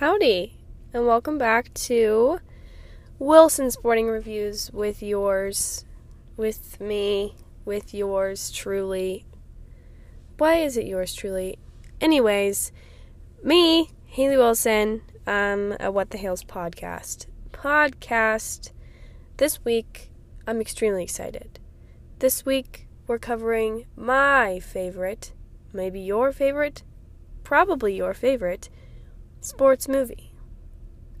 Howdy, and welcome back to Wilson Sporting Reviews with yours, with me, with yours truly. Why is it yours truly? Anyways, me, Haley Wilson, um, a What the Hales podcast. Podcast. This week, I'm extremely excited. This week, we're covering my favorite, maybe your favorite, probably your favorite sports movie.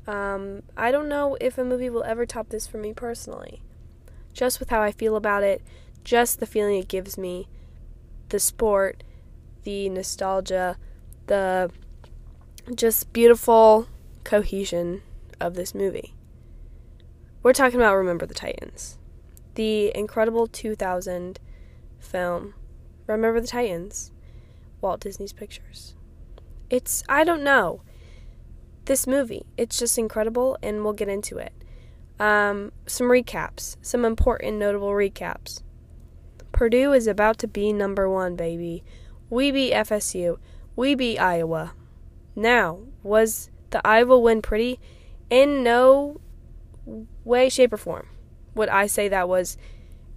Um, I don't know if a movie will ever top this for me personally. Just with how I feel about it, just the feeling it gives me, the sport, the nostalgia, the just beautiful cohesion of this movie. We're talking about Remember the Titans, the incredible 2000 film, Remember the Titans, Walt Disney's Pictures. It's, I don't know this movie. It's just incredible, and we'll get into it. Um, some recaps, some important, notable recaps. Purdue is about to be number one, baby. We beat FSU. We beat Iowa. Now, was the Iowa win pretty? In no way, shape, or form would I say that was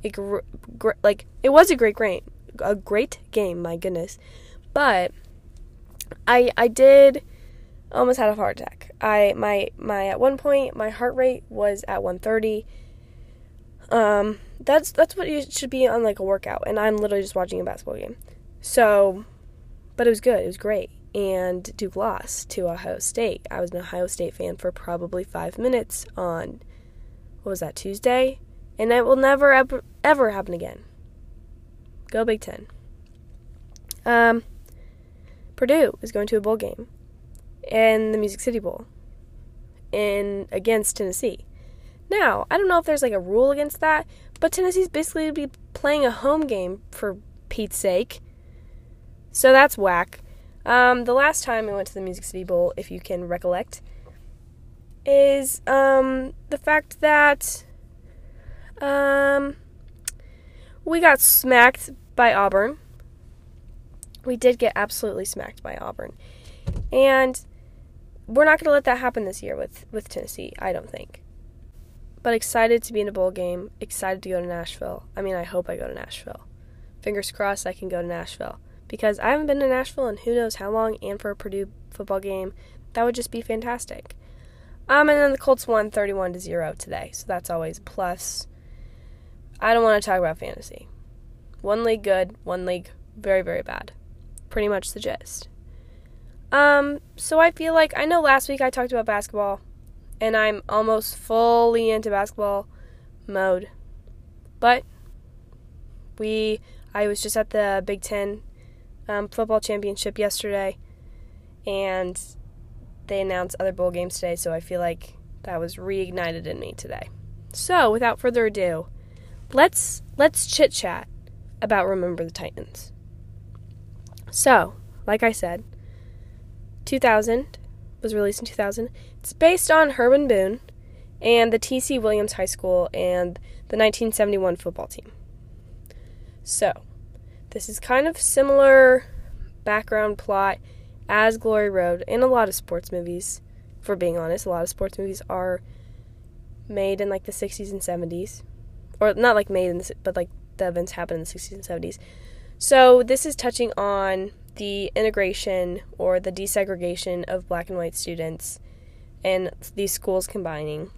a gr- gr- like it was a great game, a great game. My goodness, but I I did almost had a heart attack. I my my at one point my heart rate was at 130. Um, that's that's what you should be on like a workout, and I'm literally just watching a basketball game. So, but it was good. It was great. And Duke lost to Ohio State. I was an Ohio State fan for probably five minutes on what was that Tuesday, and it will never ever ever happen again. Go Big Ten. Um, Purdue is going to a bowl game in the Music City Bowl in against Tennessee. Now, I don't know if there's like a rule against that, but Tennessee's basically be playing a home game for Pete's sake. So that's whack. Um, the last time I went to the Music City Bowl, if you can recollect, is um, the fact that um, we got smacked by Auburn. We did get absolutely smacked by Auburn. And we're not going to let that happen this year with, with Tennessee, I don't think. But excited to be in a bowl game, excited to go to Nashville. I mean, I hope I go to Nashville. Fingers crossed I can go to Nashville. Because I haven't been to Nashville in who knows how long, and for a Purdue football game, that would just be fantastic. Um, and then the Colts won 31 to 0 today, so that's always plus. I don't want to talk about fantasy. One league good, one league very, very bad. Pretty much the gist. Um, so I feel like I know last week I talked about basketball, and I'm almost fully into basketball mode. But we, I was just at the Big Ten um, football championship yesterday, and they announced other bowl games today. So I feel like that was reignited in me today. So without further ado, let's let's chit chat about Remember the Titans. So, like I said, 2000 was released in 2000. It's based on Herman Boone and the T.C. Williams High School and the 1971 football team. So, this is kind of similar background plot as Glory Road and a lot of sports movies. For being honest, a lot of sports movies are made in like the 60s and 70s, or not like made in the, but like the events happen in the 60s and 70s. So this is touching on the integration or the desegregation of black and white students and these schools combining.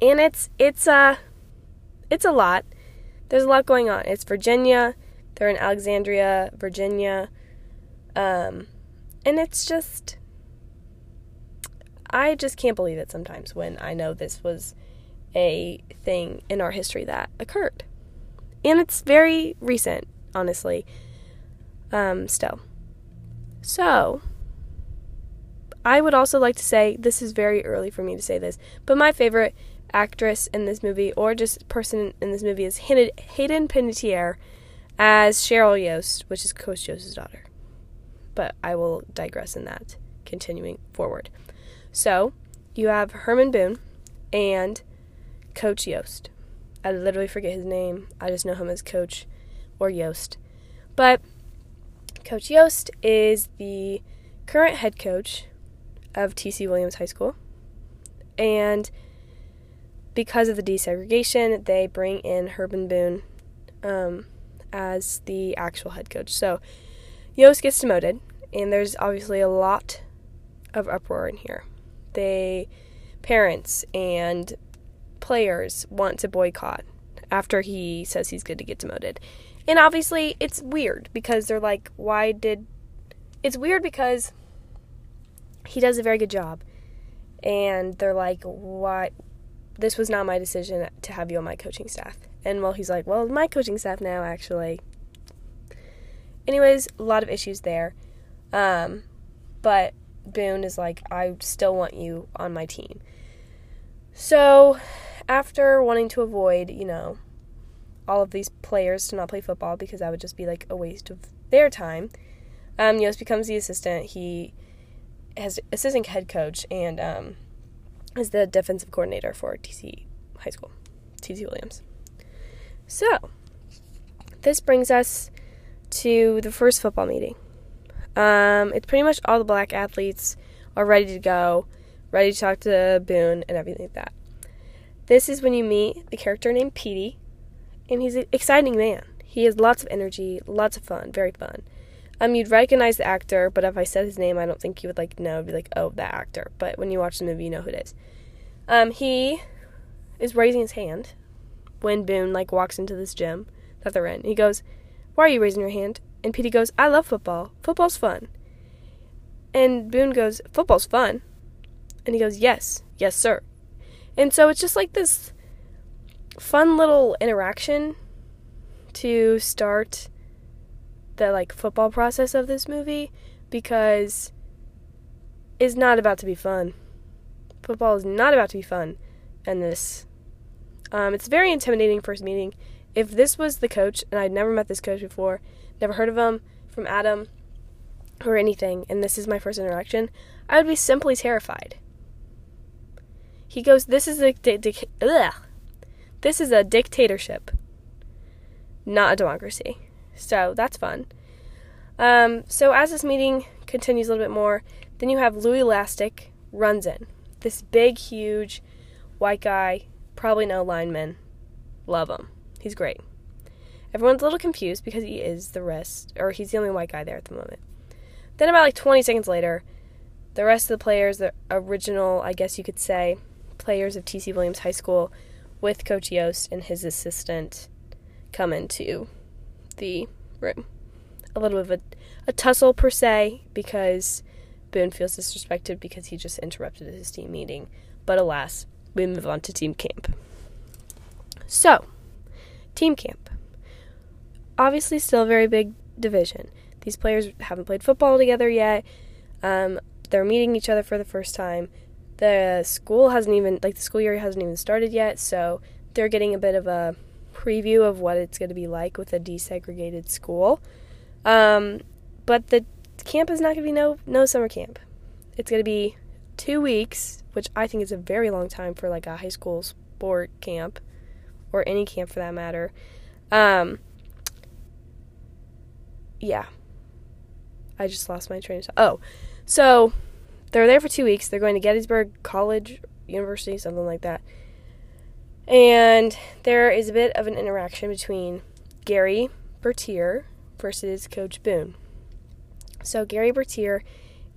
And it's it's a uh, it's a lot. There's a lot going on. It's Virginia. They're in Alexandria, Virginia. Um, and it's just I just can't believe it sometimes when I know this was a thing in our history that occurred. And it's very recent, honestly um, still. So, I would also like to say this is very early for me to say this, but my favorite actress in this movie, or just person in this movie, is Hayden Panettiere as Cheryl Yoast, which is Coach Yoast's daughter. But I will digress in that, continuing forward. So, you have Herman Boone and Coach Yoast. I literally forget his name. I just know him as Coach or Yoast. But Coach Yoast is the current head coach of TC Williams High School. And because of the desegregation, they bring in Herman Boone um, as the actual head coach. So Yoast gets demoted, and there's obviously a lot of uproar in here. They, parents and players want to boycott after he says he's good to get demoted. And obviously, it's weird because they're like, why did. It's weird because he does a very good job. And they're like, why? This was not my decision to have you on my coaching staff. And well, he's like, well, my coaching staff now, actually. Anyways, a lot of issues there. Um, but Boone is like, I still want you on my team. So, after wanting to avoid, you know, all of these players to not play football because that would just be like a waste of their time, um, Yoast becomes the assistant. He has assistant head coach and um, is the defensive coordinator for TC High School, TC Williams. So, this brings us to the first football meeting. Um, it's pretty much all the black athletes are ready to go, ready to talk to Boone and everything like that. This is when you meet the character named Petey, and he's an exciting man. He has lots of energy, lots of fun, very fun. Um, you'd recognize the actor, but if I said his name, I don't think you would like know. It'd be like, oh, that actor. But when you watch the movie, you know who it is. Um, he is raising his hand when Boone like walks into this gym that they're in. He goes, "Why are you raising your hand?" And Petey goes, "I love football. Football's fun." And Boone goes, "Football's fun." And he goes, "Yes, yes, sir." And so it's just like this fun little interaction to start the like football process of this movie because it's not about to be fun. Football is not about to be fun in this. Um, it's very intimidating first meeting. If this was the coach, and I'd never met this coach before, never heard of him from Adam or anything, and this is my first interaction, I would be simply terrified. He goes, "This is the, ugh. This is a dictatorship, not a democracy." So that's fun. Um, so as this meeting continues a little bit more, then you have Louis Lastik runs in. This big, huge white guy, probably no lineman. Love him. He's great. Everyone's a little confused because he is the rest, or he's the only white guy there at the moment. Then, about like 20 seconds later, the rest of the players, the original, I guess you could say, players of TC Williams High School, with Coach Yoast and his assistant, come into the room. A little bit of a, a tussle, per se, because Boone feels disrespected because he just interrupted his team meeting. But alas, we move on to team camp. So, team camp. Obviously, still a very big division. These players haven't played football together yet. Um, they're meeting each other for the first time. The school hasn't even, like, the school year hasn't even started yet, so they're getting a bit of a preview of what it's going to be like with a desegregated school. Um, but the camp is not going to be no no summer camp. It's going to be two weeks, which I think is a very long time for like a high school sport camp or any camp for that matter. Um, yeah, I just lost my train of thought. Oh, so they're there for two weeks. They're going to Gettysburg College, University, something like that. And there is a bit of an interaction between Gary Bertier versus Coach Boone. So Gary Bertier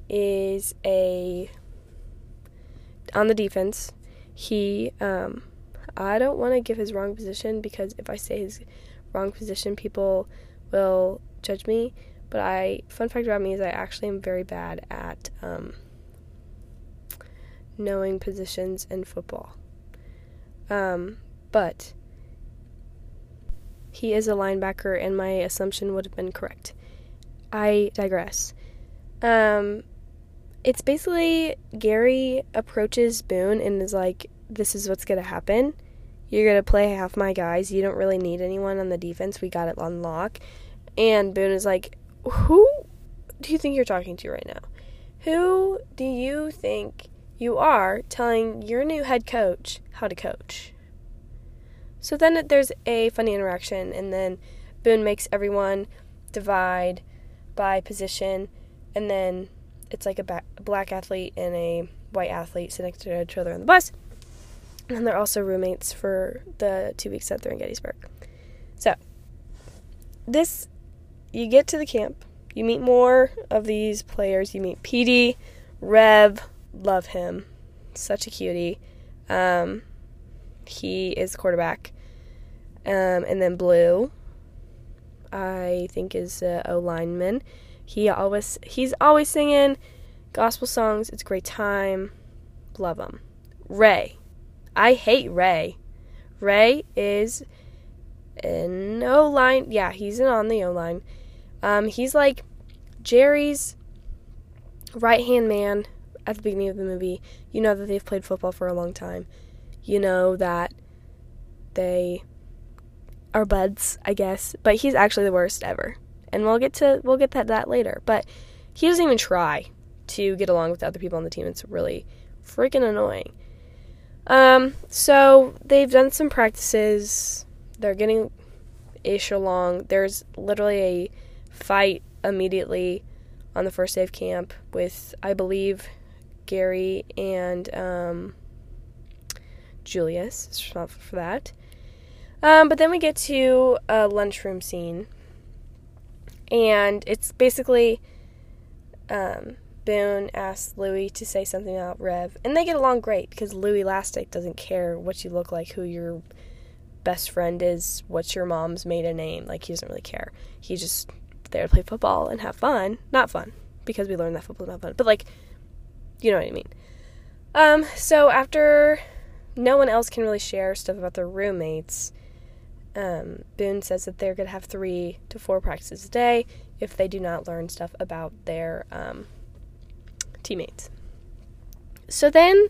is a on the defense. He um, I don't want to give his wrong position because if I say his wrong position, people will judge me. But I fun fact about me is I actually am very bad at um, knowing positions in football. Um, but he is a linebacker, and my assumption would have been correct. I digress. Um, it's basically Gary approaches Boone and is like, "This is what's gonna happen. You're gonna play half my guys. You don't really need anyone on the defense. We got it on lock." And Boone is like, "Who do you think you're talking to right now? Who do you think you are telling your new head coach how to coach. So then there's a funny interaction, and then Boone makes everyone divide by position, and then it's like a, ba- black athlete and a white athlete sitting next to each other on the bus. And they're also roommates for the two weeks that they're in Gettysburg. So, this, you get to the camp, you meet more of these players. You meet Petey, Rev, love him, such a cutie. Um, he is quarterback. Um, and then Blue, I think is a O lineman. He always he's always singing gospel songs. It's a great time. Love him. Ray, I hate Ray. Ray is an O line. Yeah, he's an on the O line. Um, he's like Jerry's right hand man at the beginning of the movie. You know that they've played football for a long time. You know that they are buds, I guess. But he's actually the worst ever. And we'll get to we'll get that that later. But he doesn't even try to get along with the other people on the team. It's really freaking annoying. Um, so they've done some practices. They're getting ish along. There's literally a fight immediately on the first day of camp with, I believe, Gary and um, Julius for that. Um, but then we get to a lunchroom scene, and it's basically um, Boone asks Louis to say something about Rev, and they get along great because Louis Lastik doesn't care what you look like, who your best friend is, what's your mom's maiden name. Like he doesn't really care. He just there to play football and have fun. Not fun because we learned that football's not fun, but like, you know what I mean. Um, so after no one else can really share stuff about their roommates, um, Boone says that they're gonna have three to four practices a day if they do not learn stuff about their um, teammates. So then,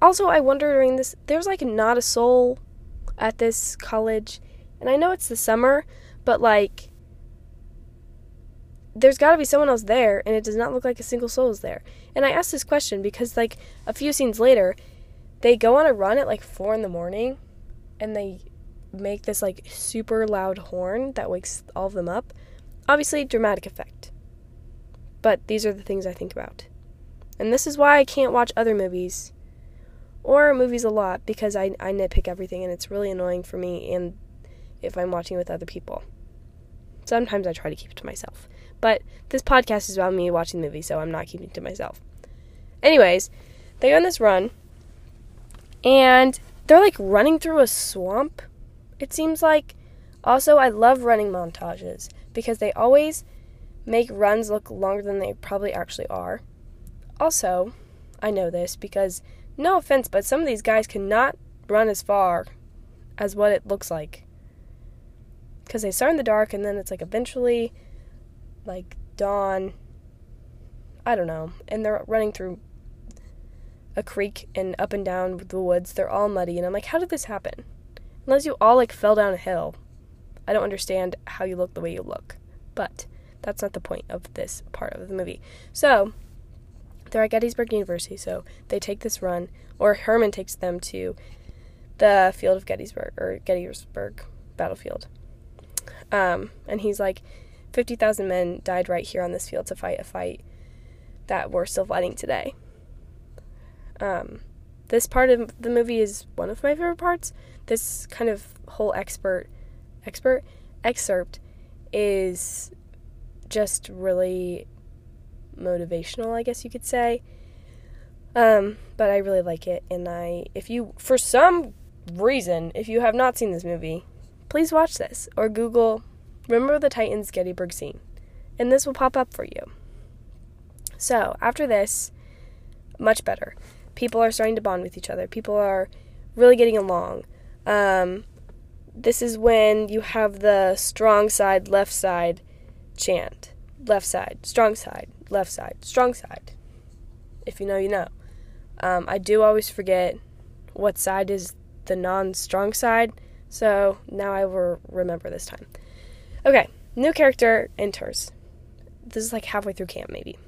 also, I wonder during this, there's like not a soul at this college, and I know it's the summer, but like there's got to be someone else there, and it does not look like a single soul is there. And I asked this question because, like, a few scenes later, they go on a run at like four in the morning, and they make this like super loud horn that wakes all of them up. Obviously, dramatic effect. But these are the things I think about. And this is why I can't watch other movies or movies a lot because I, I nitpick everything and it's really annoying for me and if I'm watching with other people. Sometimes I try to keep it to myself. But this podcast is about me watching the movie, so I'm not keeping it to myself. Anyways, they go on this run, and they're like running through a swamp, it seems like. Also, I love running montages because they always make runs look longer than they probably actually are. Also, I know this because, no offense, but some of these guys cannot run as far as what it looks like. Because they start in the dark and then it's like eventually like dawn. I don't know. And they're running through a creek and up and down the woods. They're all muddy. And I'm like, how did this happen? Unless you all like fell down a hill. I don't understand how you look the way you look. But that's not the point of this part of the movie. So they're at Gettysburg University. So they take this run, or Herman takes them to the field of Gettysburg, or Gettysburg battlefield. Um, and he's like, 50,000 men died right here on this field to fight a fight that we're still fighting today. Um, this part of the movie is one of my favorite parts. This kind of whole expert, expert excerpt is just really motivational, I guess you could say. Um, but I really like it, and I, if you, for some reason, if you have not seen this movie, please watch this or Google Remember the Titans Gettysburg scene, and this will pop up for you. So, after this, much better. People are starting to bond with each other. People are really getting along. Um, this is when you have the strong side, left side chant. Left side, strong side, left side, strong side. If you know, you know. Um, I do always forget what side is the non strong side, so now I will remember this time. Okay, new character enters. This is like halfway through camp, maybe.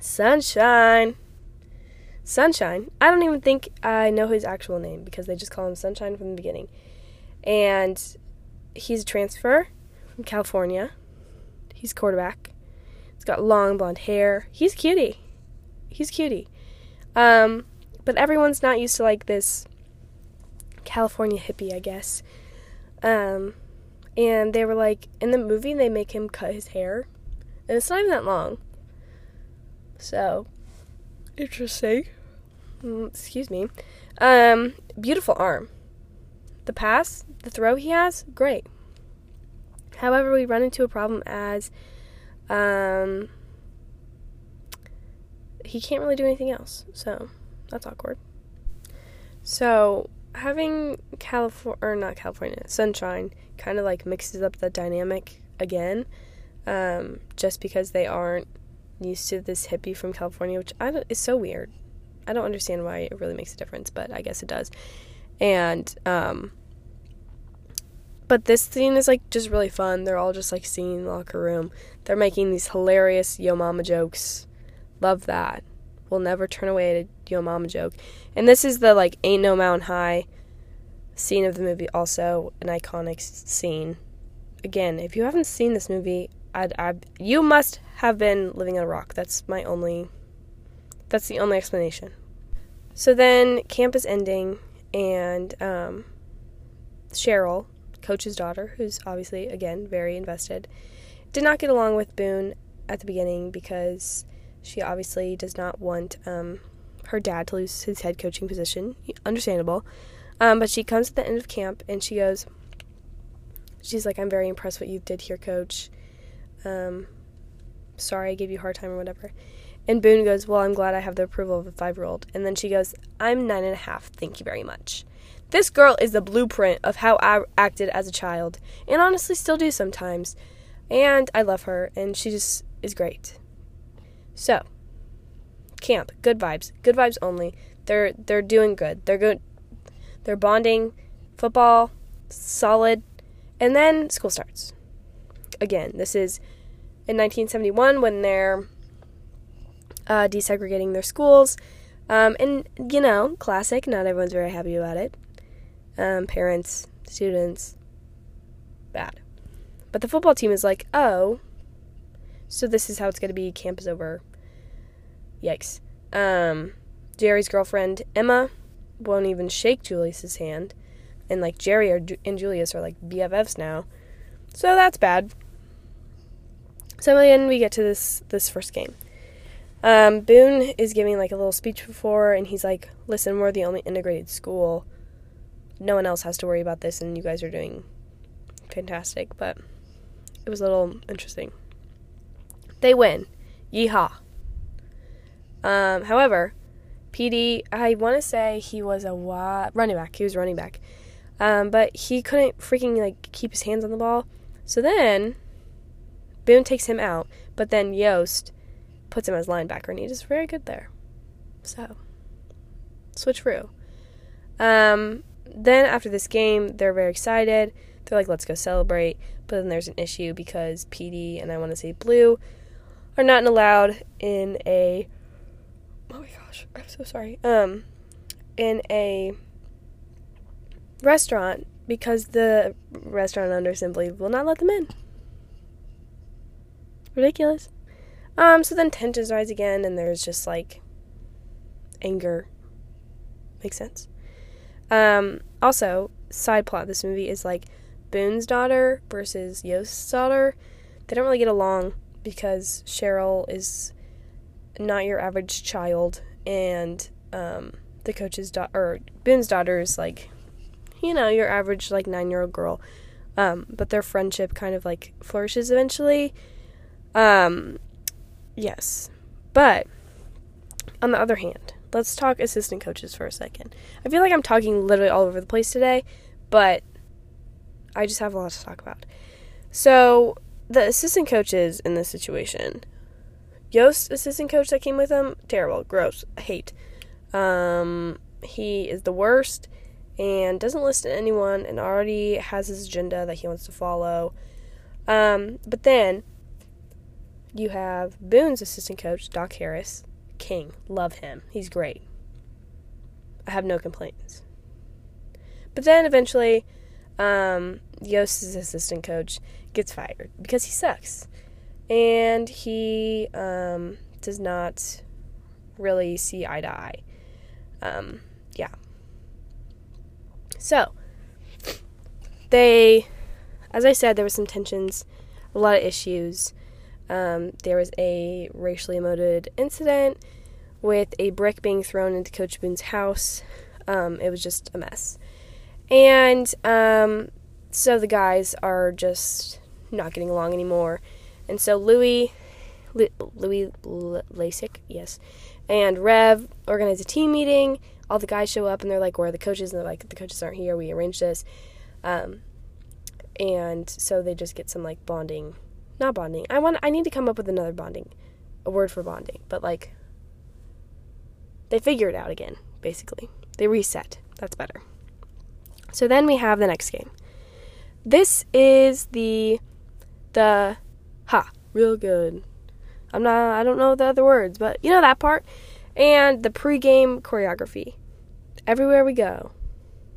Sunshine. Sunshine. I don't even think I know his actual name because they just call him Sunshine from the beginning. And he's a transfer from California. He's quarterback. He's got long blonde hair. He's cutie. He's cutie. Um, but everyone's not used to like this California hippie, I guess. Um, and they were like, in the movie, they make him cut his hair, and it's not even that long. So, interesting. Mm, excuse me. Um, beautiful arm. The pass, the throw he has, great. However, we run into a problem as um, he can't really do anything else. So that's awkward. So having California or not California Sunshine kind of like mixes up the dynamic again, um, just because they aren't used to this hippie from California, which I don't, is so weird. I don't understand why it really makes a difference, but I guess it does. And um, but this scene is like just really fun. They're all just like singing in the locker room. They're making these hilarious yo mama jokes. Love that. We'll never turn away a yo mama joke. And this is the like ain't no mountain high scene of the movie also an iconic scene. Again, if you haven't seen this movie, I'd, I'd you must have been living on a rock. That's my only that's the only explanation. So then camp is ending and um, Cheryl coach's daughter, who's obviously, again, very invested, did not get along with Boone at the beginning because she obviously does not want um, her dad to lose his head coaching position. Understandable. Um, but she comes at the end of camp and she goes, she's like, I'm very impressed what you did here, coach. Um, sorry I gave you a hard time or whatever. And Boone goes, Well, I'm glad I have the approval of a five year old. And then she goes, I'm nine and a half. Thank you very much. This girl is the blueprint of how I acted as a child, and honestly still do sometimes. And I love her, and she just is great. So, camp, good vibes, good vibes only. They're they're doing good. They're good. They're bonding, football, solid, and then school starts. Again, this is in 1971 when they're uh, desegregating their schools. Um, and, you know, classic, not everyone's very happy about it um, parents, students, bad. But the football team is like, oh, so this is how it's going to be. Camp is over. Yikes. Um, Jerry's girlfriend, Emma, won't even shake Julius's hand. And like Jerry and Julius are like BFFs now. So that's bad. So then we get to this this first game. Um, Boone is giving like a little speech before, and he's like, "Listen, we're the only integrated school no one else has to worry about this, and you guys are doing fantastic. But it was a little interesting. They win. Yeehaw. Um, however, Petey, I want to say he was a running back. He was running back. Um, but he couldn't freaking like keep his hands on the ball. So then Boone takes him out, but then Yoast puts him as linebacker, and he does very good there. So switch through. Um, then after this game, they're very excited. They're like, let's go celebrate. But then there's an issue because Petey and I want to say Blue are not allowed in a. Oh my gosh, I'm so sorry. Um, in a restaurant because the restaurant owner simply will not let them in. Ridiculous. Um, so then tensions rise again, and there's just like anger. Makes sense. Um, also, side plot this movie is like Boone's daughter versus Yoast's daughter. They don't really get along because Cheryl is not your average child, and um, the coach's daughter, or Boone's daughter, is like, you know, your average like nine year old girl. Um, but their friendship kind of like flourishes eventually. Um, yes, but on the other hand, let's talk assistant coaches for a second. I feel like I'm talking literally all over the place today, but I just have a lot to talk about. So, the assistant coaches in this situation, Yoast, assistant coach that came with him, terrible, gross, hate. Um, he is the worst and doesn't listen to anyone and already has his agenda that he wants to follow. Um, but then you have Boone's assistant coach, Doc Harris, king. Love him. He's great. I have no complaints. But then eventually, um, Yoast's assistant coach gets fired because he sucks. And he um, does not really see eye to eye. Um, yeah. So, they, as I said, there were some tensions, a lot of issues. Um, there was a racially motivated incident with a brick being thrown into Coach Boone's house. Um, it was just a mess. And um, so the guys are just not getting along anymore. And so Louis, Louis Lastik, yes, and Rev organize a team meeting. All the guys show up and they're like, "Where are the coaches?" And they're like, "The coaches aren't here. We arranged this." Um, and so they just get some like bonding, not bonding. I want. I need to come up with another bonding, a word for bonding. But like, they figure it out again. Basically, they reset. That's better. So then we have the next game. This is the the ha real good. I'm not. I don't know the other words, but you know that part. And the pregame choreography. Everywhere we go,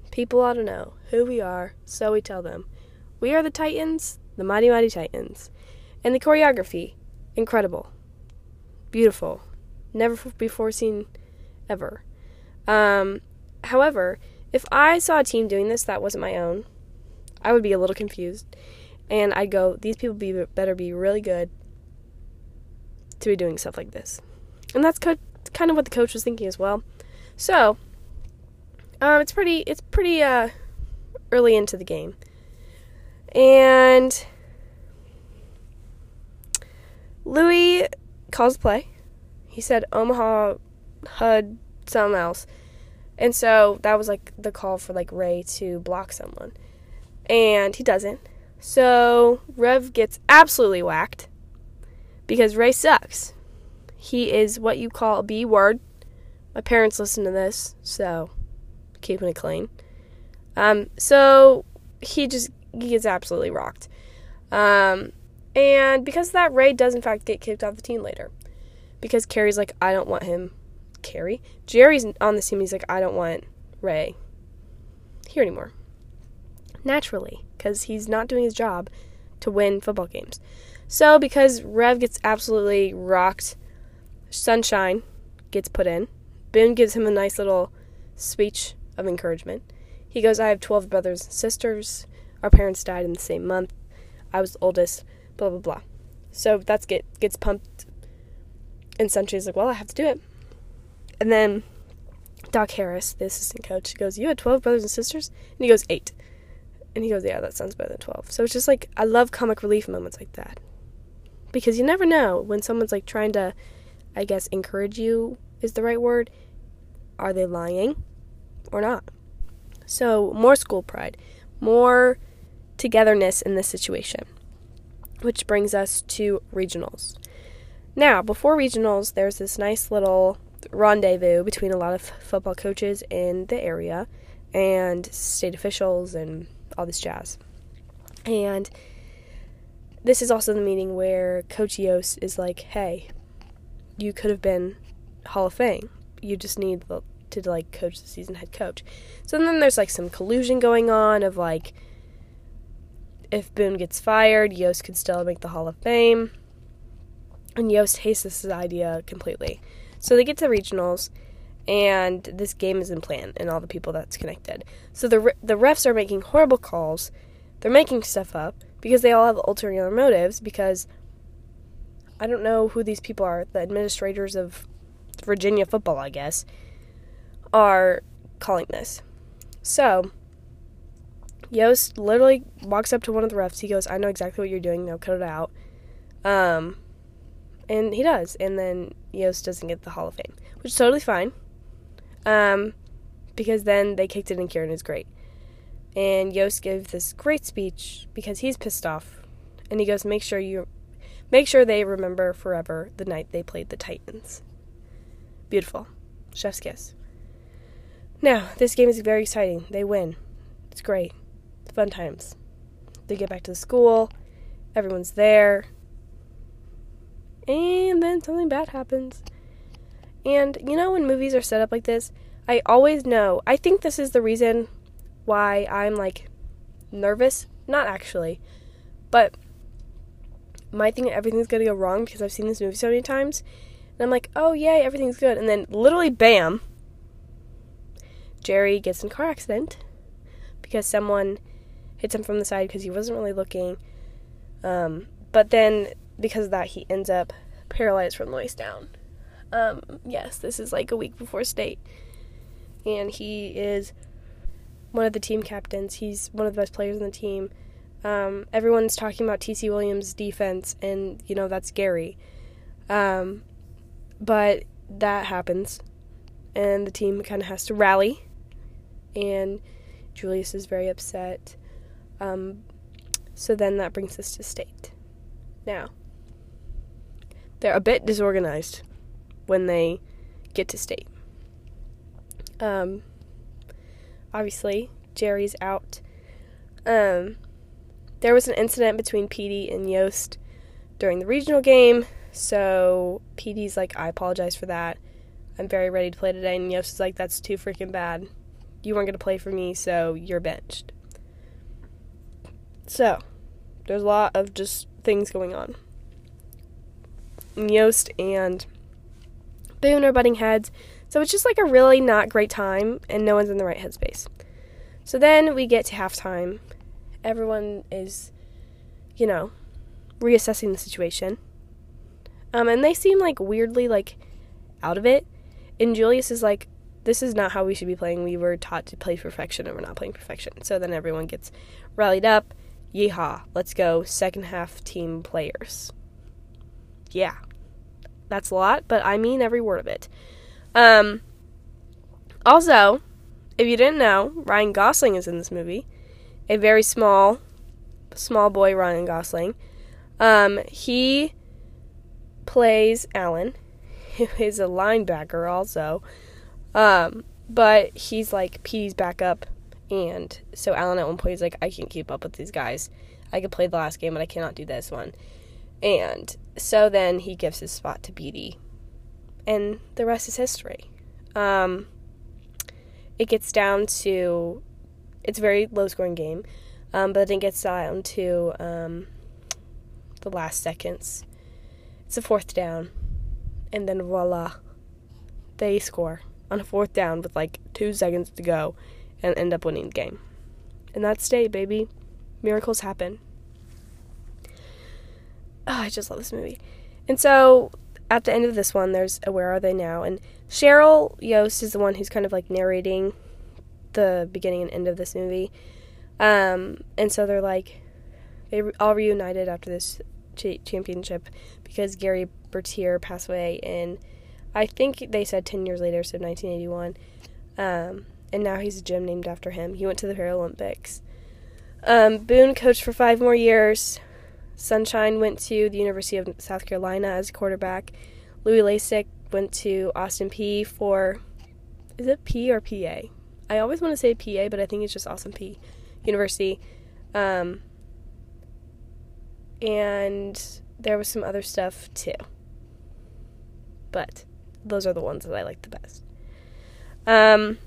people ought to know who we are, so we tell them. We are the Titans, the mighty, mighty Titans. And the choreography, incredible, beautiful, never before seen ever. Um, however, if I saw a team doing this that wasn't my own, I would be a little confused. And I'd go, these people be, better be really good to be doing stuff like this. And that's co- kind of what the coach was thinking as well. So, um, it's pretty, it's pretty, uh, early into the game. And Louis calls play. He said Omaha HUD something else. And so that was like the call for like Ray to block someone. And he doesn't. So Rev gets absolutely whacked because Ray sucks. He is what you call a B word. My parents listen to this, so keeping it clean. Um, so he just he gets absolutely rocked. Um, and because of that, Ray does in fact get kicked off the team later. Because Carrie's like, I don't want him. Carrie? Jerry's on the team. He's like, I don't want Ray here anymore. Naturally, because he's not doing his job to win football games. So, because Rev gets absolutely rocked, Sunshine gets put in. Boone gives him a nice little speech of encouragement. He goes, I have 12 brothers and sisters. Our parents died in the same month. I was the oldest, blah, blah, blah. So that's get gets pumped. And Sunshine's like, well, I have to do it. And then Doc Harris, the assistant coach, goes, You had 12 brothers and sisters? And he goes, Eight. And he goes, Yeah, that sounds better than 12. So it's just like, I love comic relief moments like that because you never know when someone's like trying to, I guess, encourage you is the right word. Are they lying or not? So, more school pride, more togetherness in this situation, which brings us to regionals. Now, before regionals, there's this nice little rendezvous between a lot of football coaches in the area and state officials and all this jazz. And this is also the meeting where Coach Yoast is like, "Hey, you could have been Hall of Fame. You just need to like coach the season head coach." So then there's like some collusion going on of like, if Boone gets fired, Yoast could still make the Hall of Fame. And Yoast hates this idea completely. So they get to regionals, and this game is in plan, and all the people that's connected. So the the refs are making horrible calls. They're making stuff up because they all have ulterior motives because I don't know who these people are, the administrators of Virginia football, I guess, are calling this. So, Yoast literally walks up to one of the refs. He goes, I know exactly what you're doing. Now cut it out. Um, and he does. And then Yoast doesn't get the Hall of Fame, which is totally fine. Um, because then they kicked it in Kieran is great. And Yoast gives this great speech because he's pissed off. And he goes, Make sure you make sure they remember forever the night they played the Titans. Beautiful. Chef's kiss. Now, this game is very exciting. They win. It's great. Fun times. They get back to the school. Everyone's there. And then something bad happens. And you know, when movies are set up like this, I always know. I think this is the reason why I'm like nervous. Not actually, but my thing everything's gonna go wrong because I've seen this movie so many times. And I'm like, oh yay, everything's good. And then literally bam, Jerry gets in a car accident because someone hits him from the side because he wasn't really looking. Um, but then because of that, he ends up paralyzed from the waist down. Um, yes, this is like a week before state. And he is one of the team captains. He's one of the best players on the team. Um, everyone's talking about TC Williams' defense, and you know that's Gary. Um, but that happens, and the team kind of has to rally, and Julius is very upset. Um, so then that brings us to state. Now, they're a bit disorganized when they get to state. Um, obviously, Jerry's out. Um, there was an incident between Petey and Yoast during the regional game, so Petey's like, I apologize for that. I'm very ready to play today. And Yoast is like, that's too freaking bad. You weren't going to play for me, so you're benched. So, there's a lot of just things going on. Yoast and Boone are butting heads, so it's just like a really not great time, and no one's in the right headspace. So then we get to halftime. Everyone is, you know, reassessing the situation. Um, and they seem like weirdly like out of it. And Julius is like, this is not how we should be playing. We were taught to play perfection and we're not playing perfection. So then everyone gets rallied up. Yeehaw, let's go. Second half team players. Yeah. That's a lot, but I mean every word of it. Um, also, if you didn't know, Ryan Gosling is in this movie. A very small, small boy, Ryan Gosling. Um, he plays Alan, who is a linebacker also. Um, but he's like Petey's backup, and so Alan at one point is like, I can't keep up with these guys. I could play the last game, but I cannot do this one. And so then he gives his spot to Petey, and the rest is history. Um, it gets down to it's a very low scoring game, um, but then it gets down to um, the last seconds. It's a fourth down, and then voila, they score on a fourth down with like two seconds to go and end up winning the game. And that's state, baby. Miracles happen. Oh, I just love this movie. And so at the end of this one, there's a Where Are They Now? And Cheryl Yoast is the one who's kind of like narrating the beginning and end of this movie. Um, and so they're like, they all reunited after this ch- championship because Gary Bertier passed away in, I think they said 10 years later, so 1981. Um, and now he's a gym named after him. He went to the Paralympics. Um, Boone coached for five more years. Sunshine went to the University of South Carolina as quarterback. Louis Lastik went to Austin Peay for, is it P or PA? I always want to say PA, but I think it's just Austin Peay University. Um, and there was some other stuff too. But those are the ones that I like the best. Um,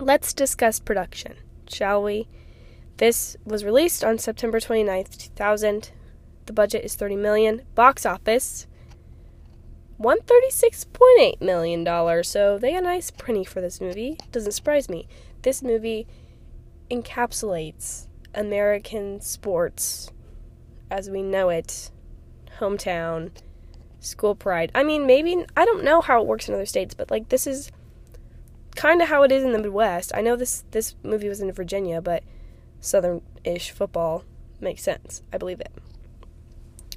let's discuss production, shall we? This was released on September 29th, 2000. The budget is 30 million. Box office 136.8 million dollars. So they got a nice printy for this movie. Doesn't surprise me. This movie encapsulates American sports as we know it. Hometown, school pride. I mean, maybe I don't know how it works in other states, but like this is kind of how it is in the Midwest. I know this this movie was in Virginia, but southern-ish football makes sense. I believe it.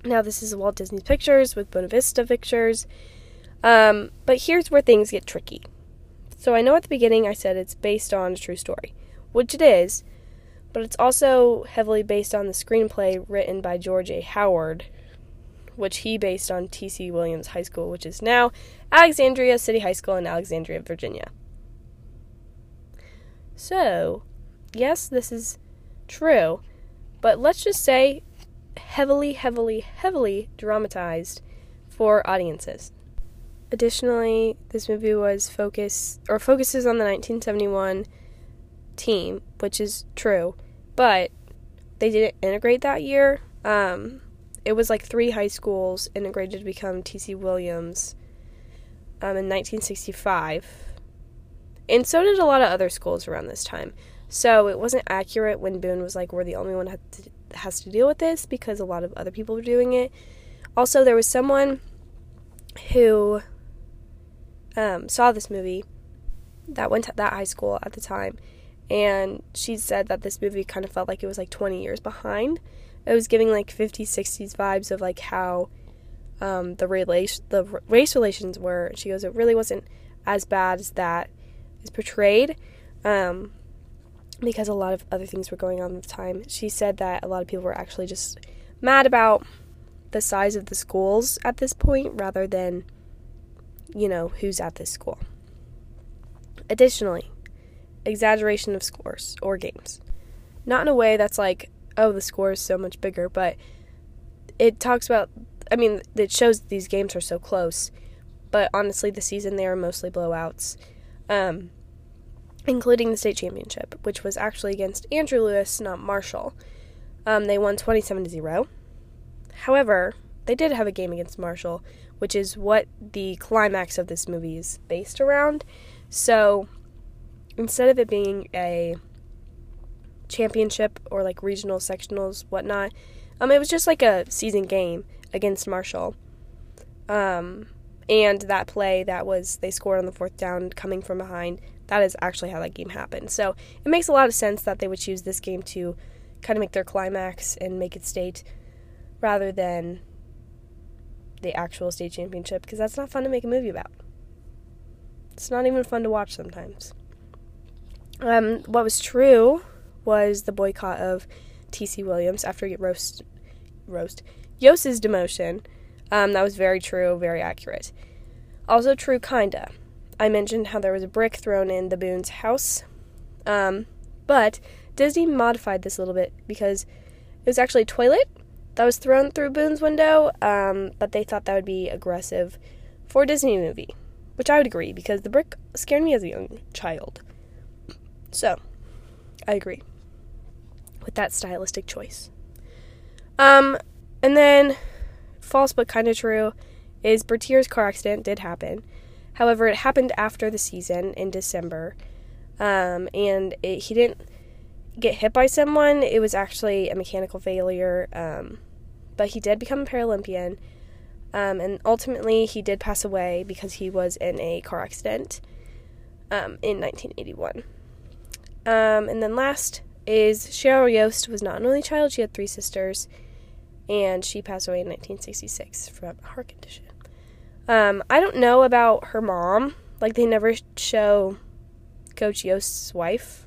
Now this is Walt Disney Pictures with Buena Vista Pictures. Um, but here's where things get tricky. So I know at the beginning I said it's based on a true story, which it is, but it's also heavily based on the screenplay written by George A. Howard, which he based on T.C. Williams High School, which is now Alexandria City High School in Alexandria, Virginia. So, yes, this is true, but let's just say heavily, heavily, heavily dramatized for audiences. Additionally, this movie was focus or focuses on the 1971 team, which is true, but they didn't integrate that year. Um, it was like three high schools integrated to become T.C. Williams um, in 1965. And so did a lot of other schools around this time. So it wasn't accurate when Boone was like, we're the only one that has to deal with this because a lot of other people were doing it. Also, there was someone who um, saw this movie that went to that high school at the time, and she said that this movie kind of felt like it was like 20 years behind. It was giving like 50s, 60s vibes of like how um, the relation, the race relations were. She goes, it really wasn't as bad as that is portrayed, um, because a lot of other things were going on at the time. She said that a lot of people were actually just mad about the size of the schools at this point rather than, you know, who's at this school. Additionally, exaggeration of scores or games. Not in a way that's like, oh, the score is so much bigger, but it talks about, I mean, it shows these games are so close, but honestly, the season they are mostly blowouts, um, including the state championship, which was actually against Andrew Lewis, not Marshall. Um, they won 27 to 0. However, they did have a game against Marshall, which is what the climax of this movie is based around. So instead of it being a championship or like regional sectionals, whatnot, um, it was just like a season game against Marshall. Um, and that play that was they scored on the fourth down coming from behind. That is actually how that game happened. So it makes a lot of sense that they would choose this game to kind of make their climax and make it state rather than the actual state championship because that's not fun to make a movie about. It's not even fun to watch sometimes. Um, what was true was the boycott of T.C. Williams after roast, roast, Yoast's demotion. Um, that was very true, very accurate. Also true, kinda. I mentioned how there was a brick thrown in the Boone's house, um, but Disney modified this a little bit because it was actually a toilet that was thrown through Boone's window, um, but they thought that would be aggressive for a Disney movie, which I would agree because the brick scared me as a young child. So, I agree with that stylistic choice. Um, and then, false but kind of true, is Bertier's car accident did happen. However, it happened after the season in December, um, and it, he didn't get hit by someone. It was actually a mechanical failure. Um, but he did become a Paralympian. Um, and ultimately, he did pass away because he was in a car accident um, in 1981. Um, and then last is Cheryl Yoast was not an only child; she had three sisters, and she passed away in 1966 from a heart condition. Um, I don't know about her mom; like they never show Coach Yoast's wife,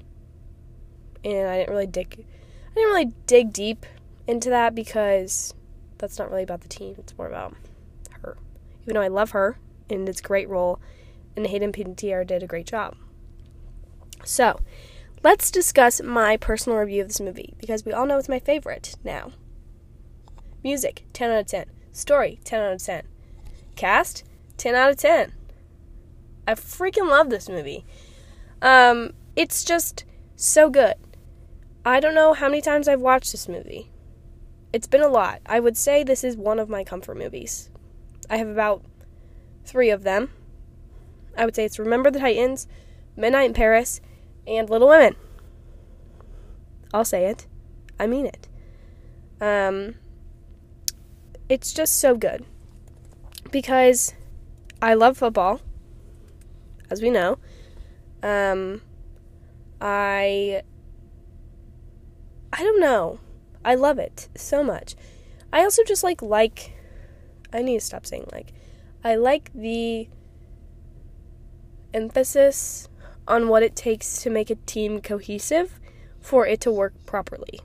and I didn't really dig. I didn't really dig deep into that because that's not really about the team. It's more about her. Even though I love her and it's a great role, and Hayden Panettiere did a great job. So, let's discuss my personal review of this movie because we all know it's my favorite now. Music, 10 out of 10. Story, 10 out of 10. Cast, 10 out of 10. I freaking love this movie. Um, it's just so good. I don't know how many times I've watched this movie. It's been a lot. I would say this is one of my comfort movies. I have about three of them. I would say it's Remember the Titans, Midnight in Paris, and Little Women. I'll say it. I mean it. Um, it's just so good because I love football, as we know. Um, I I don't know. I love it so much. I also just like like I need to stop saying like. I like the emphasis on what it takes to make a team cohesive for it to work properly.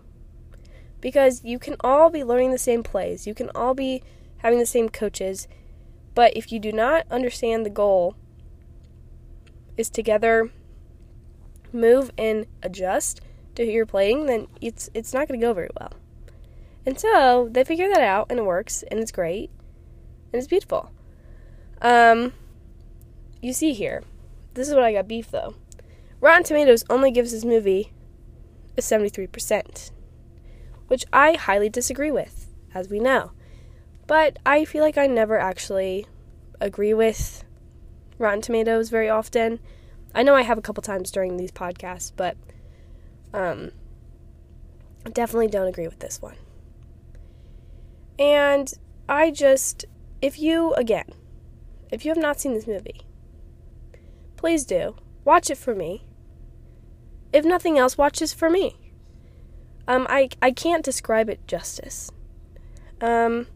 Because you can all be learning the same plays, you can all be having the same coaches, but if you do not understand the goal is together move and adjust, to who you're playing, then it's it's not going to go very well. And so they figure that out, and it works, and it's great, and it's beautiful. Um, you see here, this is what I got beef though. Rotten Tomatoes only gives this movie a 73%, which I highly disagree with, as we know. But I feel like I never actually agree with Rotten Tomatoes very often. I know I have a couple times during these podcasts, but um, definitely don't agree with this one. And I just, if you, again, if you have not seen this movie, please do. Watch it for me. If nothing else, watch this for me. Um, I, I can't describe it justice. Um,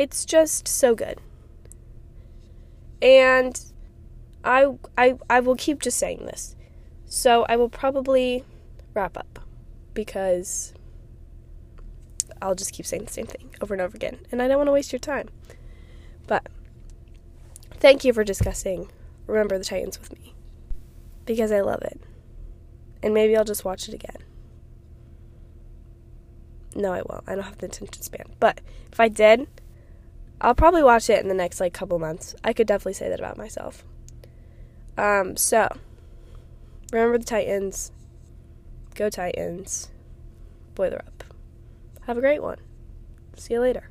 it's just so good. And I, I, I will keep just saying this. So I will probably wrap up because I'll just keep saying the same thing over and over again. And I don't want to waste your time. But thank you for discussing Remember the Titans with me because I love it. And maybe I'll just watch it again. No, I won't. I don't have the attention span. But if I did, I'll probably watch it in the next like couple months. I could definitely say that about myself. Um, so remember the Titans. Go Titans. Boiler up. Have a great one. See you later.